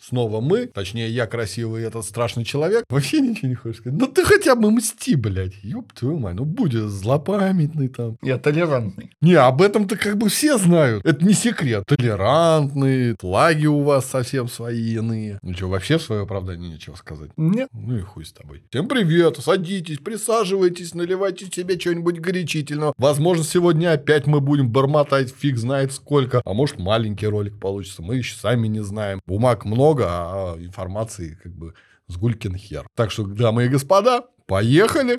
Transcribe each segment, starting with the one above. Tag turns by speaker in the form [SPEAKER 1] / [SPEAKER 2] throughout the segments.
[SPEAKER 1] снова мы, точнее, я красивый этот страшный человек, вообще ничего не хочешь сказать. Ну ты хотя бы мсти, блядь. Ёб твою мать, ну будь злопамятный там.
[SPEAKER 2] Я толерантный.
[SPEAKER 1] Не, об этом-то как бы все знают. Это не секрет. Толерантный, флаги у вас совсем свои иные. Ну что, вообще в свое оправдание нечего сказать?
[SPEAKER 2] Нет.
[SPEAKER 1] Ну и хуй с тобой. Всем привет, садитесь, присаживайтесь, наливайте себе что-нибудь горячительного. Возможно, сегодня опять мы будем бормотать фиг знает сколько. А может, маленький ролик получится. Мы еще сами не знаем. Бумаг много, а информации как бы с гулькин хер. Так что, дамы и господа, поехали!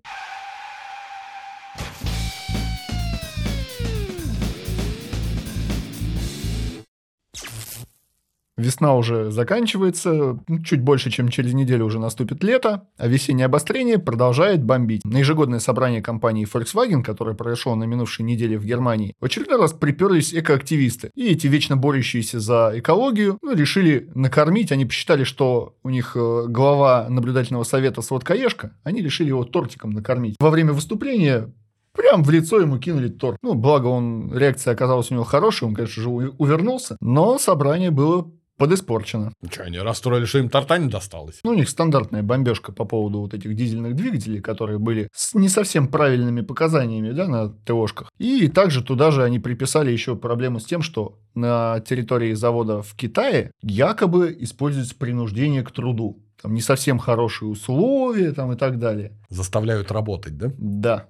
[SPEAKER 2] Весна уже заканчивается, ну, чуть больше, чем через неделю уже наступит лето, а весеннее обострение продолжает бомбить. На ежегодное собрание компании Volkswagen, которое произошло на минувшей неделе в Германии, в очередной раз приперлись экоактивисты. И эти вечно борющиеся за экологию ну, решили накормить. Они посчитали, что у них э, глава наблюдательного совета Сводкоежка, они решили его тортиком накормить. Во время выступления Прям в лицо ему кинули торт. Ну, благо он, реакция оказалась у него хорошей, он, конечно же, увернулся. Но собрание было подиспорчено.
[SPEAKER 1] Ну что, они расстроили, что им торта не досталось?
[SPEAKER 2] Ну, у них стандартная бомбежка по поводу вот этих дизельных двигателей, которые были с не совсем правильными показаниями да, на ТОшках. И также туда же они приписали еще проблему с тем, что на территории завода в Китае якобы используется принуждение к труду. Там не совсем хорошие условия там, и так далее.
[SPEAKER 1] Заставляют работать, да?
[SPEAKER 2] Да.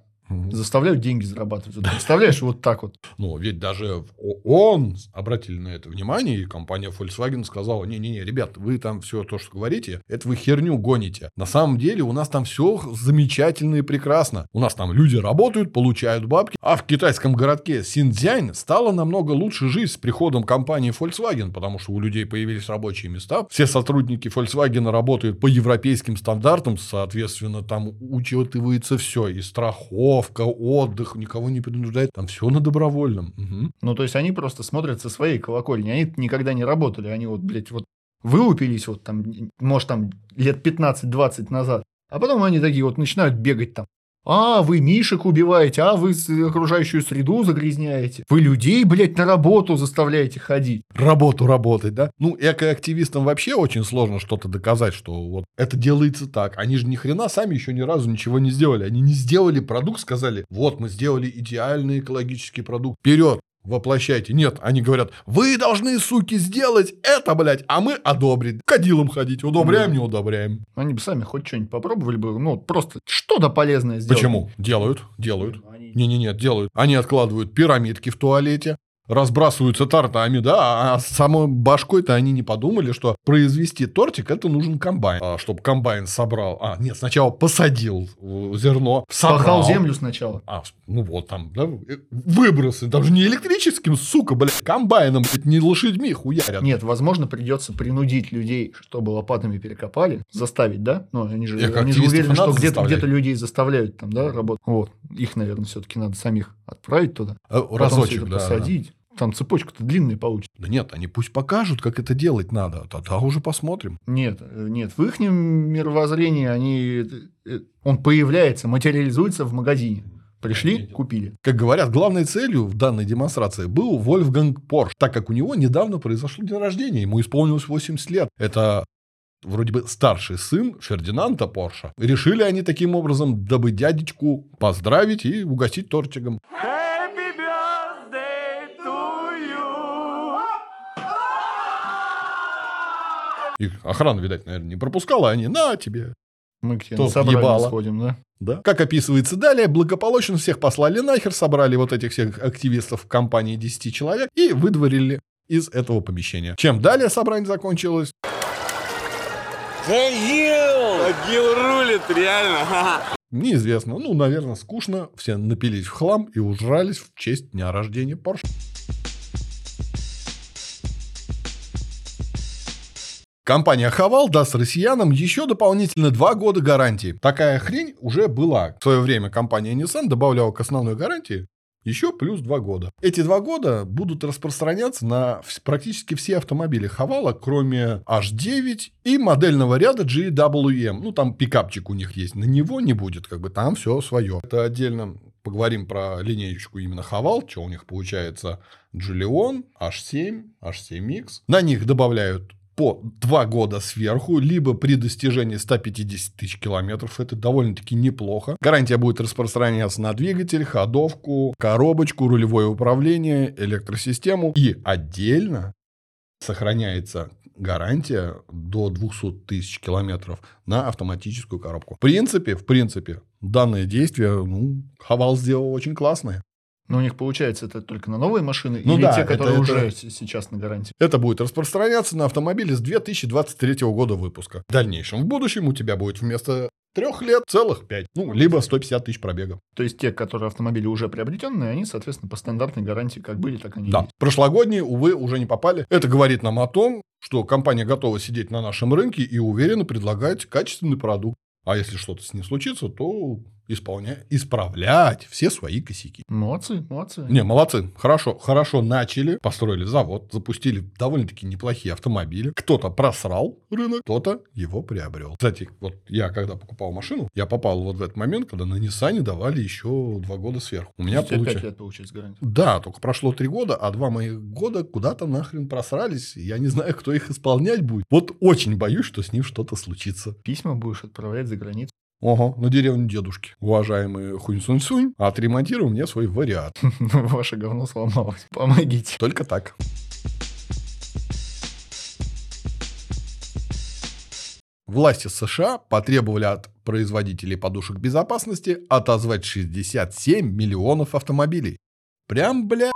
[SPEAKER 2] Заставляют деньги зарабатывать. Вот, представляешь, вот так вот.
[SPEAKER 1] Ну, ведь даже ООН обратили на это внимание, и компания Volkswagen сказала, не-не-не, ребят, вы там все то, что говорите, это вы херню гоните. На самом деле у нас там все замечательно и прекрасно. У нас там люди работают, получают бабки, а в китайском городке Синьцзянь стало намного лучше жизнь с приходом компании Volkswagen, потому что у людей появились рабочие места, все сотрудники Volkswagen работают по европейским стандартам, соответственно, там учитывается все, и страховка, тусовка, отдых, никого не принуждает. Там все на добровольном. Угу.
[SPEAKER 2] Ну, то есть, они просто смотрят со своей колокольни. Они никогда не работали. Они вот, блядь, вот вылупились вот там, может, там лет 15-20 назад. А потом они такие вот начинают бегать там а, вы мишек убиваете, а вы окружающую среду загрязняете. Вы людей, блядь, на работу заставляете ходить.
[SPEAKER 1] Работу работать, да? Ну, экоактивистам вообще очень сложно что-то доказать, что вот это делается так. Они же ни хрена сами еще ни разу ничего не сделали. Они не сделали продукт, сказали, вот мы сделали идеальный экологический продукт. Вперед! Воплощайте. Нет, они говорят, вы должны, суки, сделать это, блядь, а мы одобрить. Кадилом ходить, удобряем, не удобряем.
[SPEAKER 2] Они бы сами хоть что-нибудь попробовали бы, ну, просто что-то полезное сделать.
[SPEAKER 1] Почему? Делают, делают. Не-не-не, делают. Они откладывают пирамидки в туалете, разбрасываются тортами, да, а самой башкой-то они не подумали, что произвести тортик это нужен комбайн, а, чтобы комбайн собрал. А, нет, сначала посадил э, зерно,
[SPEAKER 2] собрал. Пахал землю сначала.
[SPEAKER 1] А, ну вот там, да, э, выбросы, даже не электрическим, сука, блядь, комбайном, блядь, не лошадьми хуярят.
[SPEAKER 2] Нет, возможно, придется принудить людей, чтобы лопатами перекопали, заставить, да? Ну, они же, они же уверены, что где-то, где-то людей заставляют там, да, работать. Вот, их, наверное, все-таки надо самих отправить туда.
[SPEAKER 1] А, разочек, да.
[SPEAKER 2] Посадить. Там цепочка-то длинная получится.
[SPEAKER 1] Да нет, они пусть покажут, как это делать надо. Тогда уже посмотрим.
[SPEAKER 2] Нет, нет. В их мировоззрении они... Э, он появляется, материализуется в магазине. Пришли, купили.
[SPEAKER 1] Как говорят, главной целью в данной демонстрации был Вольфганг Порш, так как у него недавно произошло день рождения, ему исполнилось 80 лет. Это вроде бы старший сын Фердинанда Порша. Решили они таким образом, дабы дядечку поздравить и угостить тортиком. И охрана, видать, наверное, не пропускала, они на тебе.
[SPEAKER 2] Мы к тебе на собрание сходим, да?
[SPEAKER 1] Да. Как описывается далее, благополучно всех послали нахер, собрали вот этих всех активистов в компании 10 человек и выдворили из этого помещения. Чем далее собрание закончилось?
[SPEAKER 3] Агил! Агил рулит, реально.
[SPEAKER 1] Неизвестно. Ну, наверное, скучно. Все напились в хлам и ужрались в честь дня рождения Porsche. Компания Хавал даст россиянам еще дополнительно два года гарантии. Такая хрень уже была. В свое время компания Nissan добавляла к основной гарантии еще плюс два года. Эти два года будут распространяться на практически все автомобили Хавала, кроме H9 и модельного ряда GWM. Ну, там пикапчик у них есть. На него не будет, как бы там все свое. Это отдельно поговорим про линеечку именно Хавал, что у них получается Джулион, H7, H7X. На них добавляют по 2 года сверху, либо при достижении 150 тысяч километров. Это довольно-таки неплохо. Гарантия будет распространяться на двигатель, ходовку, коробочку, рулевое управление, электросистему. И отдельно сохраняется гарантия до 200 тысяч километров на автоматическую коробку. В принципе, в принципе, данное действие, ну, Хавал сделал очень классное.
[SPEAKER 2] Но у них получается это только на новые машины
[SPEAKER 1] Ну
[SPEAKER 2] или
[SPEAKER 1] да,
[SPEAKER 2] те, которые
[SPEAKER 1] это-
[SPEAKER 2] уже
[SPEAKER 1] это-
[SPEAKER 2] сейчас на гарантии?
[SPEAKER 1] Это будет распространяться на автомобили с 2023 года выпуска. В дальнейшем, в будущем у тебя будет вместо трех лет целых пять. Ну, либо 150 тысяч пробега.
[SPEAKER 2] То есть те, которые автомобили уже приобретенные, они, соответственно, по стандартной гарантии как были, так они
[SPEAKER 1] Да.
[SPEAKER 2] есть.
[SPEAKER 1] Прошлогодние, увы, уже не попали. Это говорит нам о том, что компания готова сидеть на нашем рынке и уверенно предлагать качественный продукт. А если что-то с ним случится, то исполнять, исправлять все свои косяки.
[SPEAKER 2] Молодцы, молодцы.
[SPEAKER 1] Не, молодцы. Хорошо, хорошо начали, построили завод, запустили довольно-таки неплохие автомобили. Кто-то просрал рынок, кто-то его приобрел. Кстати, вот я когда покупал машину, я попал вот в этот момент, когда на Nissan давали еще два года сверху. У меня получилось...
[SPEAKER 2] 5 лет получается гарантия.
[SPEAKER 1] Да, только прошло три года, а два моих года куда-то нахрен просрались. Я не знаю, кто их исполнять будет. Вот очень боюсь, что с ним что-то случится.
[SPEAKER 2] Письма будешь отправлять за границу.
[SPEAKER 1] Ого, на деревню дедушки. Уважаемый Хунь Сунь Сунь, отремонтируй мне свой вариант.
[SPEAKER 2] Ваше говно сломалось. Помогите.
[SPEAKER 1] Только так. Власти США потребовали от производителей подушек безопасности отозвать 67 миллионов автомобилей. Прям, бля,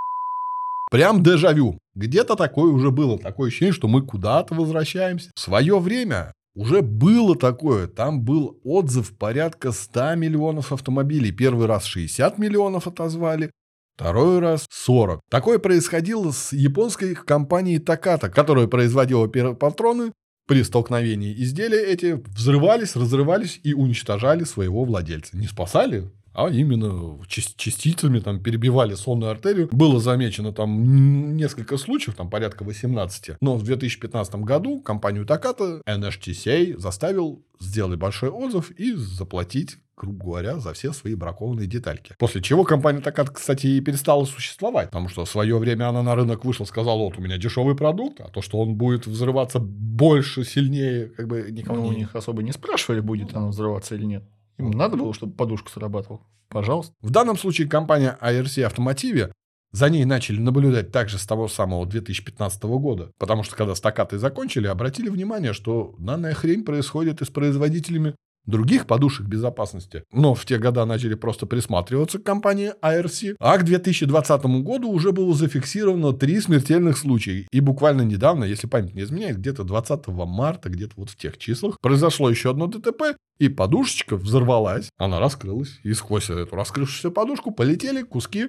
[SPEAKER 1] прям дежавю. Где-то такое уже было. Такое ощущение, что мы куда-то возвращаемся. В свое время уже было такое. Там был отзыв порядка 100 миллионов автомобилей. Первый раз 60 миллионов отозвали. Второй раз 40. Такое происходило с японской компанией Takata, которая производила патроны. При столкновении изделия эти взрывались, разрывались и уничтожали своего владельца. Не спасали, а именно част- частицами там перебивали сонную артерию. Было замечено там несколько случаев, там порядка 18. Но в 2015 году компанию Takata NHTSA заставил сделать большой отзыв и заплатить грубо говоря, за все свои бракованные детальки. После чего компания Takata, кстати, и перестала существовать, потому что в свое время она на рынок вышла, сказала, вот у меня дешевый продукт, а то, что он будет взрываться больше, сильнее, как бы никому
[SPEAKER 2] Ну, у
[SPEAKER 1] не...
[SPEAKER 2] них особо не спрашивали, будет оно взрываться или нет. Им надо было, чтобы подушка срабатывала. Пожалуйста.
[SPEAKER 1] В данном случае компания ARC Automotive за ней начали наблюдать также с того самого 2015 года. Потому что когда стакаты закончили, обратили внимание, что данная хрень происходит и с производителями других подушек безопасности. Но в те года начали просто присматриваться к компании ARC. А к 2020 году уже было зафиксировано три смертельных случая. И буквально недавно, если память не изменяет, где-то 20 марта, где-то вот в тех числах, произошло еще одно ДТП, и подушечка взорвалась, она раскрылась, и сквозь эту раскрывшуюся подушку полетели куски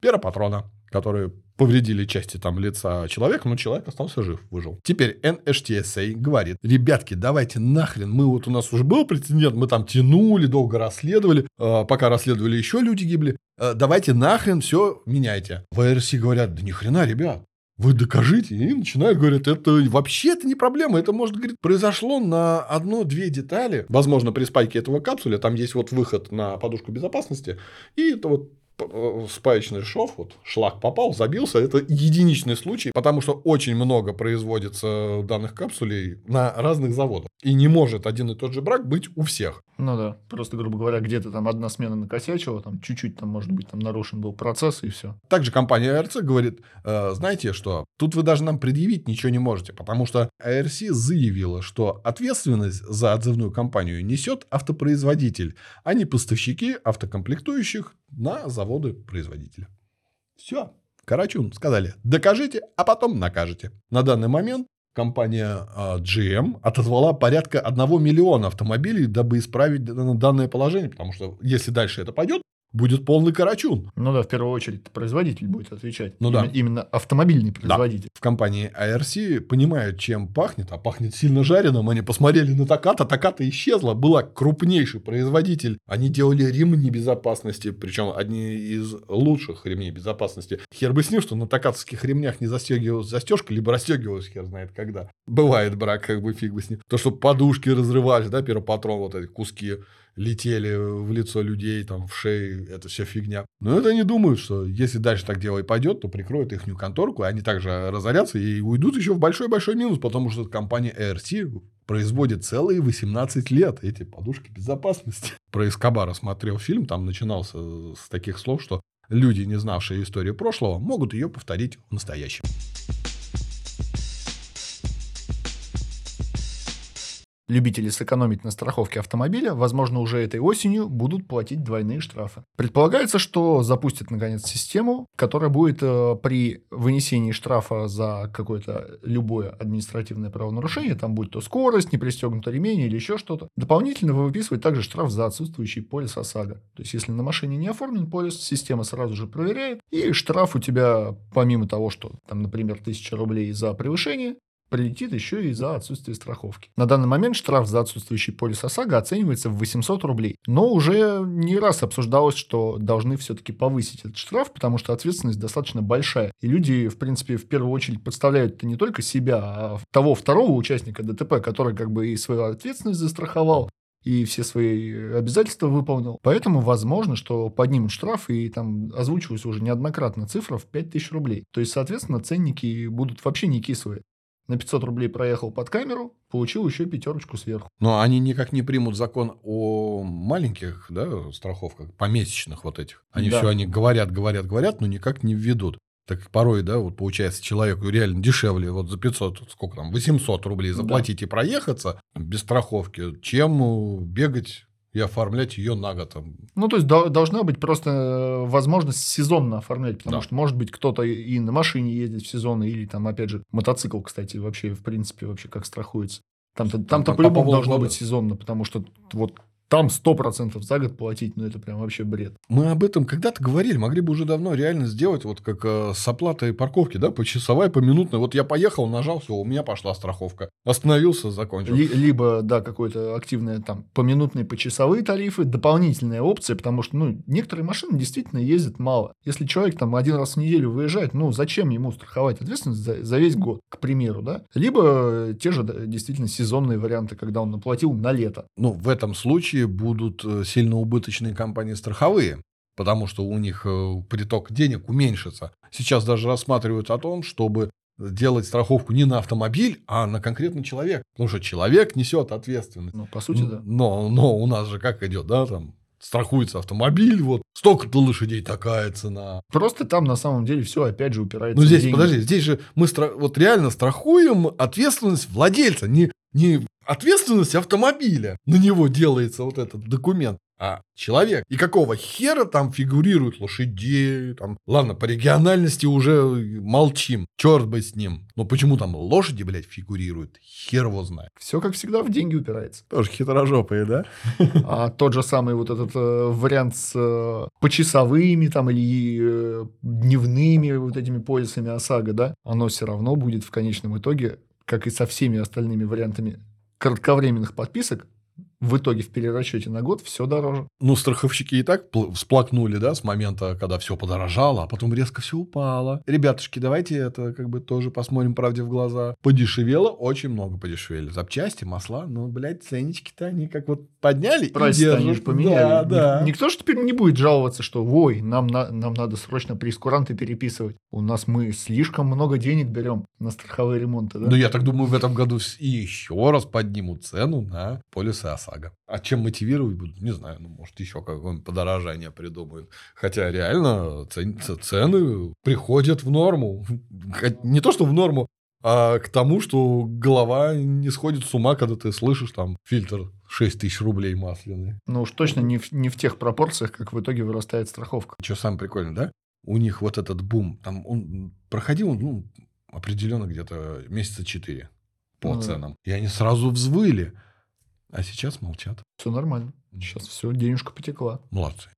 [SPEAKER 1] перопатрона, которые повредили части там лица человека, но человек остался жив, выжил. Теперь NHTSA говорит, ребятки, давайте нахрен, мы вот у нас уже был прецедент, мы там тянули, долго расследовали, э, пока расследовали еще люди гибли, Э, давайте нахрен все меняйте. В АРС говорят, да ни хрена, ребят, вы докажите. И начинают, говорят, это вообще это не проблема. Это, может, говорит, произошло на одно-две детали. Возможно, при спайке этого капсуля там есть вот выход на подушку безопасности. И это вот спаечный шов, вот шлак попал, забился. Это единичный случай, потому что очень много производится данных капсулей на разных заводах. И не может один и тот же брак быть у всех.
[SPEAKER 2] Ну да. Просто, грубо говоря, где-то там одна смена накосячила, там чуть-чуть там, может быть, там нарушен был процесс, и все.
[SPEAKER 1] Также компания ARC говорит, «Э, знаете что, тут вы даже нам предъявить ничего не можете, потому что ARC заявила, что ответственность за отзывную компанию несет автопроизводитель, а не поставщики автокомплектующих на заводы-производителя. Все. Карачун сказали, докажите, а потом накажете. На данный момент компания а, GM отозвала порядка 1 миллиона автомобилей, дабы исправить дан- данное положение, потому что если дальше это пойдет, будет полный карачун.
[SPEAKER 2] Ну да, в первую очередь производитель будет отвечать.
[SPEAKER 1] Ну да.
[SPEAKER 2] Именно- Именно автомобильный производитель.
[SPEAKER 1] В компании ARC понимают, чем пахнет, а пахнет сильно жареным. Они посмотрели на Таката, Таката исчезла, была крупнейший производитель. Они делали ремни безопасности, причем одни из лучших ремней безопасности. Хер бы с ним, что на такатовских ремнях не застегивалась застежка, либо расстегивалась хер знает когда. Бывает брак, как бы фиг бы с ним. То, что подушки разрывались, да, первопатрон, вот эти куски летели в лицо людей, там, в шеи, это вся фигня. Но это они думают, что если дальше так дело и пойдет, то прикроют их конторку, и они также разорятся и уйдут еще в большой-большой минус, потому что компания ARC производит целые 18 лет эти подушки безопасности. Про Эскобара смотрел фильм, там начинался с таких слов, что люди, не знавшие историю прошлого, могут ее повторить в настоящем.
[SPEAKER 2] Любители сэкономить на страховке автомобиля, возможно, уже этой осенью будут платить двойные штрафы. Предполагается, что запустят, наконец, систему, которая будет э, при вынесении штрафа за какое-то любое административное правонарушение, там будет то скорость, не пристегнутый ремень или еще что-то, дополнительно выписывать также штраф за отсутствующий полис ОСАГО. То есть, если на машине не оформлен полис, система сразу же проверяет, и штраф у тебя, помимо того, что, там, например, 1000 рублей за превышение, прилетит еще и за отсутствие страховки. На данный момент штраф за отсутствующий полис ОСАГО оценивается в 800 рублей. Но уже не раз обсуждалось, что должны все-таки повысить этот штраф, потому что ответственность достаточно большая. И люди, в принципе, в первую очередь подставляют не только себя, а того второго участника ДТП, который как бы и свою ответственность застраховал, и все свои обязательства выполнил. Поэтому возможно, что поднимут штраф и там озвучивалась уже неоднократно цифра в 5000 рублей. То есть, соответственно, ценники будут вообще не кислые на 500 рублей проехал под камеру, получил еще пятерочку сверху.
[SPEAKER 1] Но они никак не примут закон о маленьких да, страховках, помесячных вот этих. Они да. все они говорят, говорят, говорят, но никак не введут. Так порой, да, вот получается человеку реально дешевле вот за 500, сколько там, 800 рублей заплатить да. и проехаться без страховки, чем бегать и оформлять ее на год.
[SPEAKER 2] Ну, то есть должна быть просто э, возможность сезонно оформлять, потому да. что может быть кто-то и на машине ездит в сезон, или там, опять же, мотоцикл, кстати, вообще, в принципе, вообще как страхуется. Там-то, там-то по-любому должно года. быть сезонно, потому что вот там 100% за год платить, ну это прям вообще бред.
[SPEAKER 1] Мы об этом когда-то говорили, могли бы уже давно реально сделать вот как э, с оплатой парковки, да, почасовая, поминутная. Вот я поехал, нажал, все, у меня пошла страховка. Остановился, закончил.
[SPEAKER 2] Ли, либо, да, какое-то активное там поминутные, почасовые тарифы, дополнительная опция, потому что, ну, некоторые машины действительно ездят мало. Если человек там один раз в неделю выезжает, ну, зачем ему страховать ответственность за, за весь год, к примеру, да? Либо те же да, действительно сезонные варианты, когда он оплатил на лето.
[SPEAKER 1] Ну, в этом случае случае будут э, сильно убыточные компании страховые, потому что у них э, приток денег уменьшится. Сейчас даже рассматривают о том, чтобы делать страховку не на автомобиль, а на конкретный человек. Потому что человек несет ответственность.
[SPEAKER 2] Ну, по сути, да.
[SPEAKER 1] Но, но у нас же как идет, да, там страхуется автомобиль, вот столько-то лошадей, такая цена.
[SPEAKER 2] Просто там на самом деле все опять же упирается.
[SPEAKER 1] Ну здесь, деньги. подожди, здесь же мы стра... вот реально страхуем ответственность владельца, не, не ответственность автомобиля. На него делается вот этот документ. А человек. И какого хера там фигурируют лошадей? Там, ладно, по региональности уже молчим. Черт бы с ним. Но почему там лошади, блядь, фигурируют? Хер его знает.
[SPEAKER 2] Все, как всегда, в деньги упирается.
[SPEAKER 1] Тоже хитрожопые, да?
[SPEAKER 2] А тот же самый вот этот э, вариант с э, почасовыми там или э, дневными вот этими поясами ОСАГО, да? Оно все равно будет в конечном итоге, как и со всеми остальными вариантами кратковременных подписок в итоге в перерасчете на год все дороже.
[SPEAKER 1] Ну, страховщики и так всплакнули, да, с момента, когда все подорожало, а потом резко все упало. Ребятушки, давайте это как бы тоже посмотрим правде в глаза. Подешевело, очень много подешевели. Запчасти, масла, ну, блядь, ценнички-то они как вот подняли
[SPEAKER 2] Прайс они же поменяли. Да, да. Никто же теперь не будет жаловаться, что, ой, нам, на, нам надо срочно прескуранты переписывать. У нас мы слишком много денег берем на страховые ремонты, да?
[SPEAKER 1] Ну, я так думаю, в этом году и еще раз поднимут цену на полисы ОСАГО. А чем мотивировать будут, не знаю. Ну, может, еще какое-нибудь подорожание придумают. Хотя реально цены приходят в норму. Не то, что в норму, а к тому, что голова не сходит с ума, когда ты слышишь там фильтр 6 тысяч рублей масляный.
[SPEAKER 2] Ну уж точно не в, не в тех пропорциях, как в итоге вырастает страховка.
[SPEAKER 1] Что самое прикольное, да? У них вот этот бум, там он проходил, ну, определенно где-то месяца 4 по ну, ценам. И они сразу взвыли. А сейчас молчат.
[SPEAKER 2] Все нормально. Сейчас все, денежка потекла.
[SPEAKER 1] Молодцы.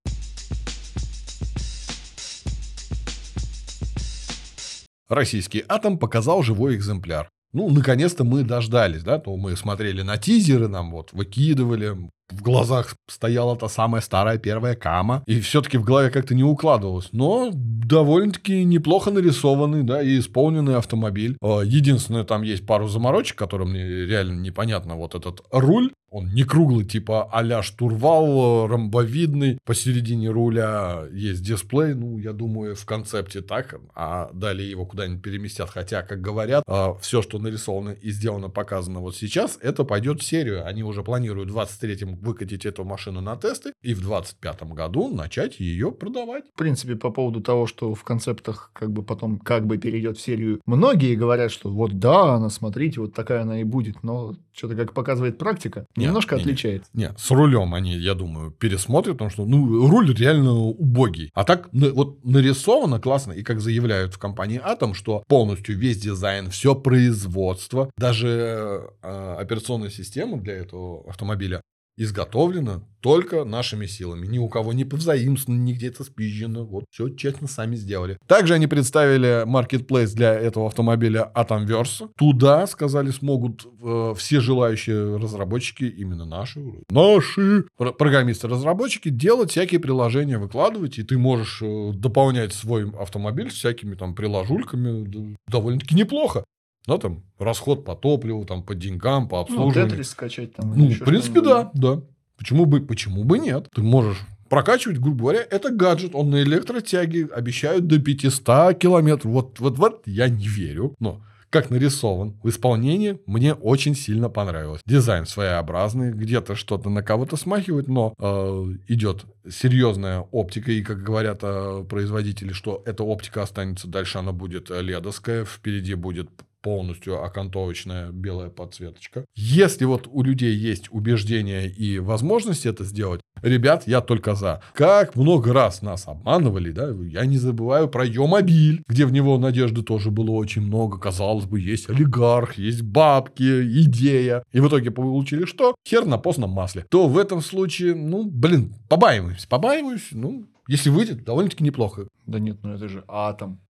[SPEAKER 1] Российский атом показал живой экземпляр. Ну, наконец-то мы дождались, да, то мы смотрели на тизеры, нам вот выкидывали, в глазах стояла та самая старая первая кама, и все-таки в голове как-то не укладывалось. Но довольно-таки неплохо нарисованный, да, и исполненный автомобиль. А, единственное, там есть пару заморочек, которые мне реально непонятно. Вот этот руль, он не круглый, типа а-ля штурвал, ромбовидный. Посередине руля есть дисплей. Ну, я думаю, в концепте так. А далее его куда-нибудь переместят. Хотя, как говорят, а, все, что нарисовано и сделано, показано вот сейчас, это пойдет в серию. Они уже планируют в 23-м выкатить эту машину на тесты. И в 25-м году начать ее продавать.
[SPEAKER 2] В принципе, по поводу того, что в концептах как бы потом как бы перейдет в серию, многие говорят, что вот да, она, смотрите, вот такая она и будет. Но что-то, как показывает практика,
[SPEAKER 1] Нет,
[SPEAKER 2] немножко
[SPEAKER 1] не, не.
[SPEAKER 2] отличается.
[SPEAKER 1] Нет, с рулем они, я думаю, пересмотрят, потому что, ну, руль реально убогий. А так, вот нарисовано классно, и как заявляют в компании Atom, что полностью весь дизайн, все производство, даже э, операционная система для этого автомобиля изготовлена только нашими силами. Ни у кого не повзаимствовано, ни где-то спизжено. Вот все честно сами сделали. Также они представили маркетплейс для этого автомобиля Atomverse. Туда, сказали, смогут э, все желающие разработчики, именно наши, наши пр- программисты-разработчики, делать всякие приложения, выкладывать, и ты можешь э, дополнять свой автомобиль всякими там приложульками довольно-таки неплохо. Да, там расход по топливу, там по деньгам, по
[SPEAKER 2] Ну,
[SPEAKER 1] обслуживанию.
[SPEAKER 2] Тетрис скачать там.
[SPEAKER 1] Ну, в принципе, да, да. Почему бы, почему бы нет? Ты можешь прокачивать, грубо говоря, это гаджет, он на электротяге, обещают до 500 километров. Вот, вот, вот я не верю, но как нарисован в исполнении, мне очень сильно понравилось. Дизайн своеобразный, где-то что-то на кого-то смахивает, но э, идет серьезная оптика, и как говорят э, производители, что эта оптика останется дальше, она будет э, ледовская, впереди будет полностью окантовочная белая подсветочка. Если вот у людей есть убеждение и возможность это сделать, ребят, я только за. Как много раз нас обманывали, да, я не забываю про Йомобиль, где в него надежды тоже было очень много. Казалось бы, есть олигарх, есть бабки, идея. И в итоге получили что? Хер на постном масле. То в этом случае, ну, блин, побаиваемся, побаиваюсь, ну, если выйдет, довольно-таки неплохо.
[SPEAKER 2] Да нет, ну это же атом.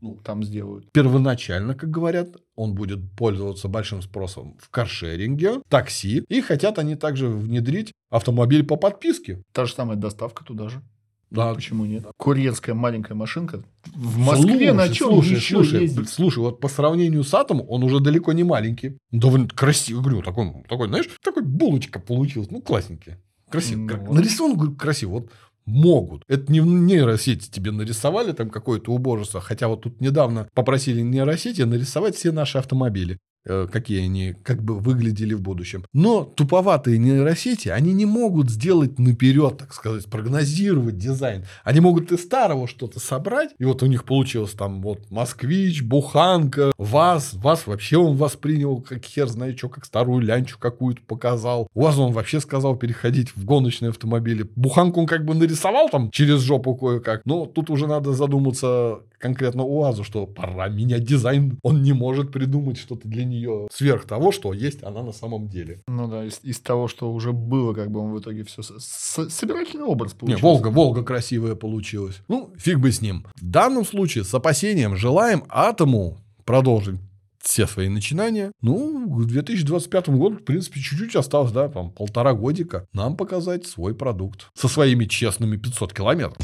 [SPEAKER 2] Ну, там сделают.
[SPEAKER 1] Первоначально, как говорят, он будет пользоваться большим спросом в каршеринге, такси, и хотят они также внедрить автомобиль по подписке.
[SPEAKER 2] Та же самая доставка туда же.
[SPEAKER 1] Да.
[SPEAKER 2] Почему нет? Курьерская маленькая машинка. В Москве
[SPEAKER 1] Слушай,
[SPEAKER 2] на чем
[SPEAKER 1] слушай,
[SPEAKER 2] еще
[SPEAKER 1] слушай,
[SPEAKER 2] ездить?
[SPEAKER 1] слушай, вот по сравнению с Атомом, он уже далеко не маленький. Довольно красивый, говорю, такой, такой, знаешь, такой булочка получилась, ну, классненький. Красиво.
[SPEAKER 2] Ну.
[SPEAKER 1] Нарисован, говорю, красиво. Вот могут. Это не в нейросети тебе нарисовали там какое-то убожество. Хотя вот тут недавно попросили нейросети нарисовать все наши автомобили какие они как бы выглядели в будущем. Но туповатые нейросети, они не могут сделать наперед, так сказать, прогнозировать дизайн. Они могут из старого что-то собрать, и вот у них получилось там вот Москвич, Буханка, ВАЗ. ВАЗ вообще он воспринял, как хер знает что, как старую лянчу какую-то показал. УАЗ он вообще сказал переходить в гоночные автомобили. Буханку он как бы нарисовал там через жопу кое-как. Но тут уже надо задуматься конкретно УАЗу, что пора менять дизайн. Он не может придумать что-то для нее сверх того, что есть она на самом деле.
[SPEAKER 2] Ну да, из, из того, что уже было, как бы он в итоге все... собирательный образ
[SPEAKER 1] Не,
[SPEAKER 2] получился.
[SPEAKER 1] Волга, Волга красивая получилась. Ну, фиг бы с ним. В данном случае с опасением желаем Атому продолжить все свои начинания. Ну, к 2025 году, в принципе, чуть-чуть осталось, да, там полтора годика, нам показать свой продукт со своими честными 500 километров.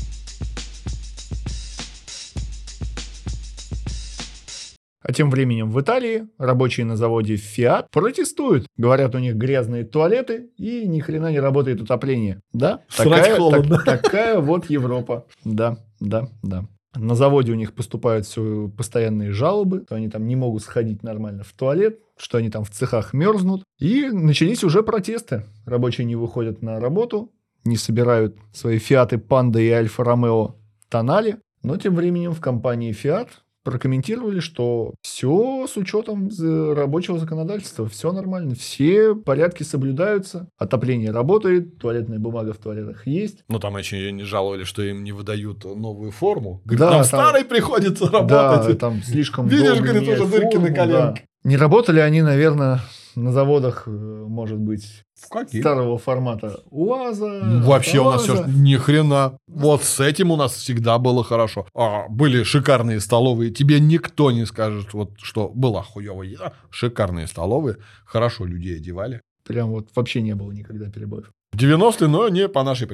[SPEAKER 2] А тем временем в Италии рабочие на заводе Fiat протестуют. Говорят, у них грязные туалеты и ни хрена не работает отопление. Да?
[SPEAKER 1] Срать
[SPEAKER 2] Такая,
[SPEAKER 1] холодно.
[SPEAKER 2] так- такая вот Европа. Да, да, да. На заводе у них поступают все постоянные жалобы, что они там не могут сходить нормально в туалет, что они там в цехах мерзнут. И начались уже протесты. Рабочие не выходят на работу, не собирают свои Фиаты Панда и Альфа Ромео Тонали. Но тем временем в компании Fiat прокомментировали, что все с учетом рабочего законодательства, все нормально, все порядки соблюдаются, отопление работает, туалетная бумага в туалетах есть.
[SPEAKER 1] Ну, там еще не жаловали, что им не выдают новую форму.
[SPEAKER 2] Да,
[SPEAKER 1] Говорит, нам
[SPEAKER 2] там-
[SPEAKER 1] старой приходится
[SPEAKER 2] Да,
[SPEAKER 1] работать.
[SPEAKER 2] там слишком
[SPEAKER 1] Видишь, говорит, уже дырки на коленке.
[SPEAKER 2] да. Не работали они, наверное, на заводах, э, может быть,
[SPEAKER 1] В каких?
[SPEAKER 2] старого формата УАЗа.
[SPEAKER 1] Ну, Вообще у нас все ни хрена. Вот с этим у нас всегда было хорошо. А, были шикарные столовые. Тебе никто не скажет, вот, что была хуевая еда. Шикарные столовые. Хорошо людей одевали.
[SPEAKER 2] Прям вот вообще не было никогда перебоев.
[SPEAKER 1] В 90-е, но не по нашей,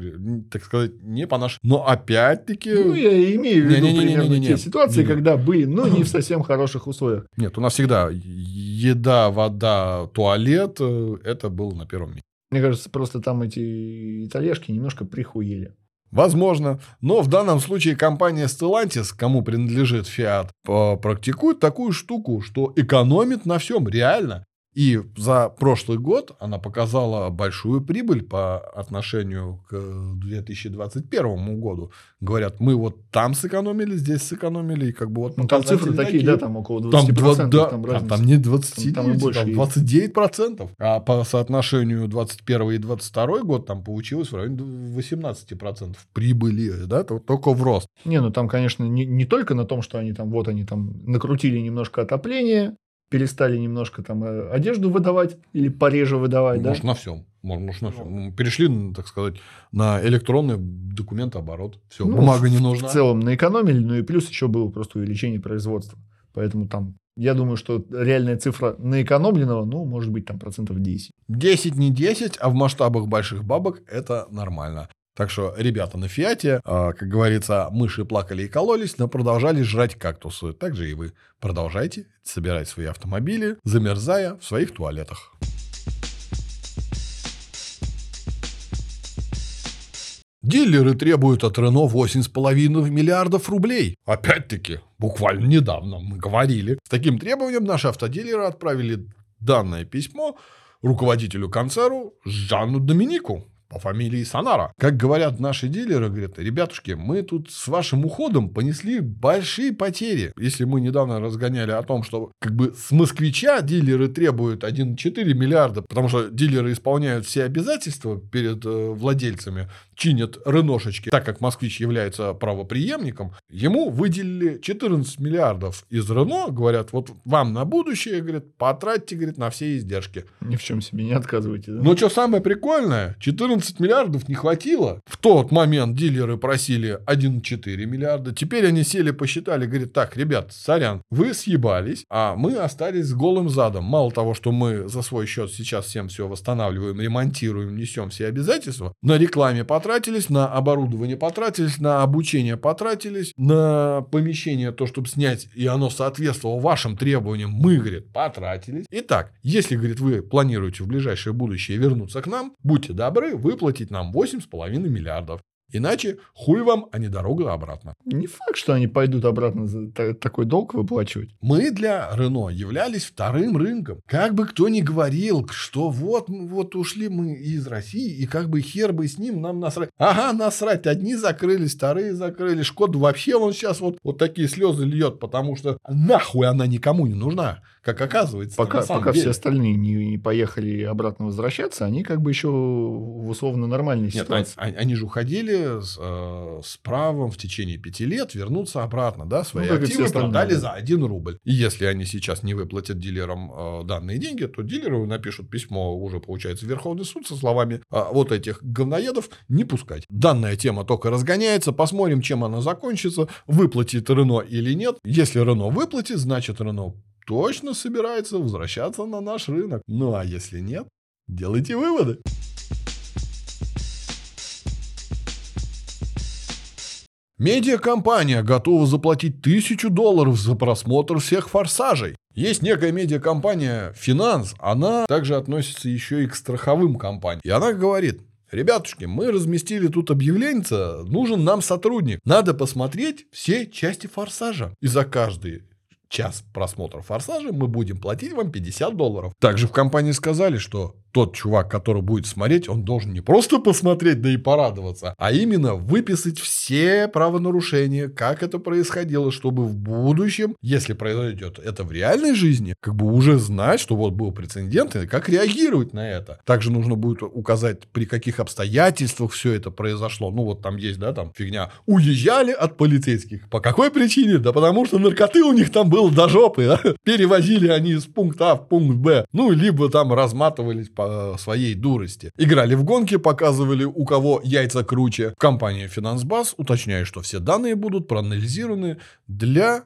[SPEAKER 1] так сказать, не по нашей. Но опять-таки...
[SPEAKER 2] Ну, я имею в виду
[SPEAKER 1] Не-не-не-не-не-не.
[SPEAKER 2] примерно те ситуации,
[SPEAKER 1] Не-не.
[SPEAKER 2] когда были, ну, не в совсем хороших условиях.
[SPEAKER 1] Нет, у нас всегда еда, вода, туалет, э, это было на первом месте.
[SPEAKER 2] Мне кажется, просто там эти итальяшки немножко прихуели.
[SPEAKER 1] Возможно. Но в данном случае компания Stellantis, кому принадлежит Fiat, практикует такую штуку, что экономит на всем, реально. И за прошлый год она показала большую прибыль по отношению к 2021 году. Говорят, мы вот там сэкономили, здесь сэкономили, и как бы вот
[SPEAKER 2] Ну, там цифры
[SPEAKER 1] показатели
[SPEAKER 2] такие, да, там около 20%.
[SPEAKER 1] Там, да,
[SPEAKER 2] там
[SPEAKER 1] там, там не 29,
[SPEAKER 2] Там- там больше
[SPEAKER 1] там
[SPEAKER 2] есть.
[SPEAKER 1] 29 процентов. А по соотношению 21 и 22 год там получилось в районе 18 процентов прибыли, да, то- только в рост.
[SPEAKER 2] Не, ну там, конечно, не, не только на том, что они там, вот они там накрутили немножко отопление, перестали немножко там э, одежду выдавать или пореже выдавать, да?
[SPEAKER 1] Может, на всем. Может, может, на всем. Мы Перешли, так сказать, на электронный документооборот. Все,
[SPEAKER 2] Ну,
[SPEAKER 1] бумага не нужна.
[SPEAKER 2] В целом наэкономили, ну и плюс еще было просто увеличение производства. Поэтому там, я думаю, что реальная цифра наэкономленного, ну, может быть, там процентов 10.
[SPEAKER 1] 10 не 10, а в масштабах больших бабок это нормально. Так что ребята на Фиате, а, как говорится, мыши плакали и кололись, но продолжали жрать кактусы. Так же и вы. Продолжайте собирать свои автомобили, замерзая в своих туалетах. Дилеры требуют от Рено 8,5 миллиардов рублей. Опять-таки, буквально недавно мы говорили. С таким требованием наши автодилеры отправили данное письмо руководителю концерну Жанну Доминику по фамилии Санара. Как говорят наши дилеры, говорят, ребятушки, мы тут с вашим уходом понесли большие потери. Если мы недавно разгоняли о том, что как бы с москвича дилеры требуют 1,4 миллиарда, потому что дилеры исполняют все обязательства перед э, владельцами, чинят реношечки, так как москвич является правоприемником, ему выделили 14 миллиардов из Рено, говорят, вот вам на будущее, говорят, потратьте, говорит, на все издержки.
[SPEAKER 2] Ни в чем себе не отказывайте, да?
[SPEAKER 1] Но что самое прикольное, 14 миллиардов не хватило. В тот момент дилеры просили 1,4 миллиарда. Теперь они сели, посчитали, говорят, так, ребят, сорян, вы съебались, а мы остались с голым задом. Мало того, что мы за свой счет сейчас всем все восстанавливаем, ремонтируем, несем все обязательства, на рекламе потратились, на оборудование потратились, на обучение потратились, на помещение, то, чтобы снять, и оно соответствовало вашим требованиям, мы, говорит, потратились. Итак, если, говорит, вы планируете в ближайшее будущее вернуться к нам, будьте добры, выплатить нам 8,5 миллиардов. Иначе хуй вам, а не дорога обратно.
[SPEAKER 2] Не факт, что они пойдут обратно за та- такой долг выплачивать.
[SPEAKER 1] Мы для Рено являлись вторым рынком. Как бы кто ни говорил, что вот, вот ушли мы из России, и как бы хер бы с ним нам насрать. Ага, насрать. Одни закрылись, вторые закрылись. Шкода вообще он сейчас вот, вот такие слезы льет, потому что нахуй она никому не нужна. Как оказывается,
[SPEAKER 2] Пока, пока
[SPEAKER 1] деле.
[SPEAKER 2] все остальные не, не поехали обратно возвращаться, они как бы еще в условно нормальной
[SPEAKER 1] Нет,
[SPEAKER 2] ситуации.
[SPEAKER 1] они, они же уходили с, э, с правом в течение пяти лет вернуться обратно, да, свои
[SPEAKER 2] Ну,
[SPEAKER 1] активы продали
[SPEAKER 2] да.
[SPEAKER 1] за 1 рубль. И если они сейчас не выплатят дилерам э, данные деньги, то дилеры напишут письмо уже, получается, в Верховный суд со словами «А вот этих говноедов не пускать. Данная тема только разгоняется, посмотрим, чем она закончится, выплатит Рено или нет. Если Рено выплатит, значит Рено точно собирается возвращаться на наш рынок. Ну а если нет, делайте выводы. Медиакомпания готова заплатить тысячу долларов за просмотр всех форсажей. Есть некая медиакомпания «Финанс», она также относится еще и к страховым компаниям. И она говорит, ребятушки, мы разместили тут объявление, нужен нам сотрудник. Надо посмотреть все части форсажа. И за каждый час просмотра форсажа мы будем платить вам 50 долларов. Также в компании сказали, что тот чувак, который будет смотреть, он должен не просто посмотреть, да и порадоваться, а именно выписать все правонарушения, как это происходило, чтобы в будущем, если произойдет это в реальной жизни, как бы уже знать, что вот был прецедент, и как реагировать на это. Также нужно будет указать, при каких обстоятельствах все это произошло. Ну, вот там есть, да, там фигня. Уезжали от полицейских. По какой причине? Да потому что наркоты у них там было до жопы. да. Перевозили они из пункта А в пункт Б. Ну, либо там разматывались по своей дурости. Играли в гонки, показывали, у кого яйца круче. Компания Финансбас уточняет, что все данные будут проанализированы для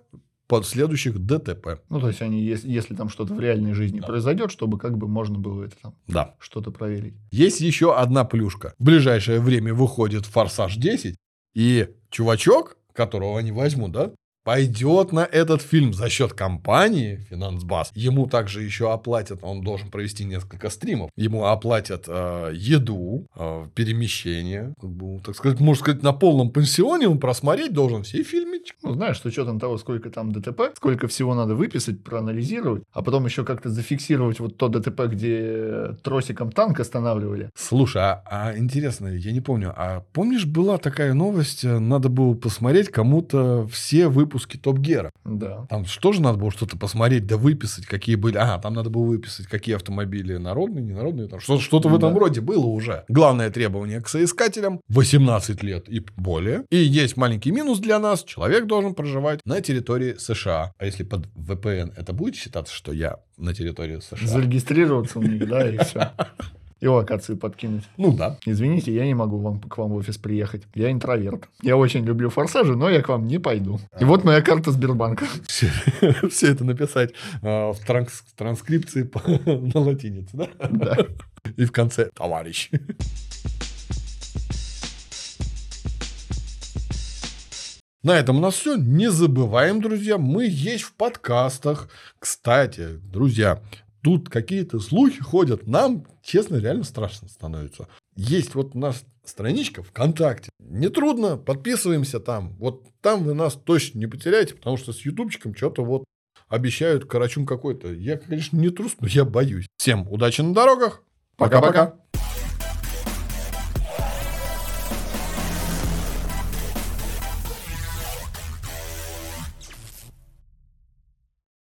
[SPEAKER 1] последующих ДТП.
[SPEAKER 2] Ну, то есть они, если, если там что-то в реальной жизни
[SPEAKER 1] Да.
[SPEAKER 2] произойдет, чтобы как бы можно было это там
[SPEAKER 1] Да.
[SPEAKER 2] что-то проверить.
[SPEAKER 1] Есть еще одна плюшка. В ближайшее время выходит «Форсаж 10», и чувачок, которого они возьмут, да, пойдет на этот фильм за счет компании «Финансбас». Ему также еще оплатят, он должен провести несколько стримов, ему оплатят э, еду, э, перемещение, как бы, так сказать, можно сказать, на полном пансионе он просмотреть должен все фильмы.
[SPEAKER 2] Ну, знаешь, с учетом того, сколько там ДТП, сколько всего надо выписать, проанализировать, а потом еще как-то зафиксировать вот то ДТП, где тросиком танк останавливали.
[SPEAKER 1] Слушай, а, а интересно, я не помню, а помнишь, была такая новость, э, надо было посмотреть кому-то все выпуски Топ Гера.
[SPEAKER 2] Да.
[SPEAKER 1] Там что же надо было что-то посмотреть, да выписать, какие были. Ага, там надо было выписать, какие автомобили народные, ненародные. Там что- что-то в этом
[SPEAKER 2] Да.
[SPEAKER 1] роде было уже. Главное требование к соискателям 18 лет и более. И есть маленький минус для нас. Человек должен проживать на территории США. А если под VPN это будет считаться, что я на территории США?
[SPEAKER 2] Зарегистрироваться у них, да, и все. И локацию подкинуть.
[SPEAKER 1] Ну да.
[SPEAKER 2] Извините, я не могу вам, к вам в офис приехать. Я интроверт. Я очень люблю форсажи, но я к вам не пойду. И вот моя карта Сбербанка.
[SPEAKER 1] Все, все это написать а, в транс- транскрипции по- на латинице, да?
[SPEAKER 2] Да.
[SPEAKER 1] И в конце товарищ. На этом у нас все. Не забываем, друзья, мы есть в подкастах. Кстати, друзья, тут какие-то слухи ходят. Нам, честно, реально страшно становится. Есть вот у нас страничка ВКонтакте. Нетрудно, подписываемся там. Вот там вы нас точно не потеряете, потому что с ютубчиком что-то вот обещают карачун какой-то. Я, конечно, не трус, но я боюсь. Всем удачи на дорогах. Пока-пока.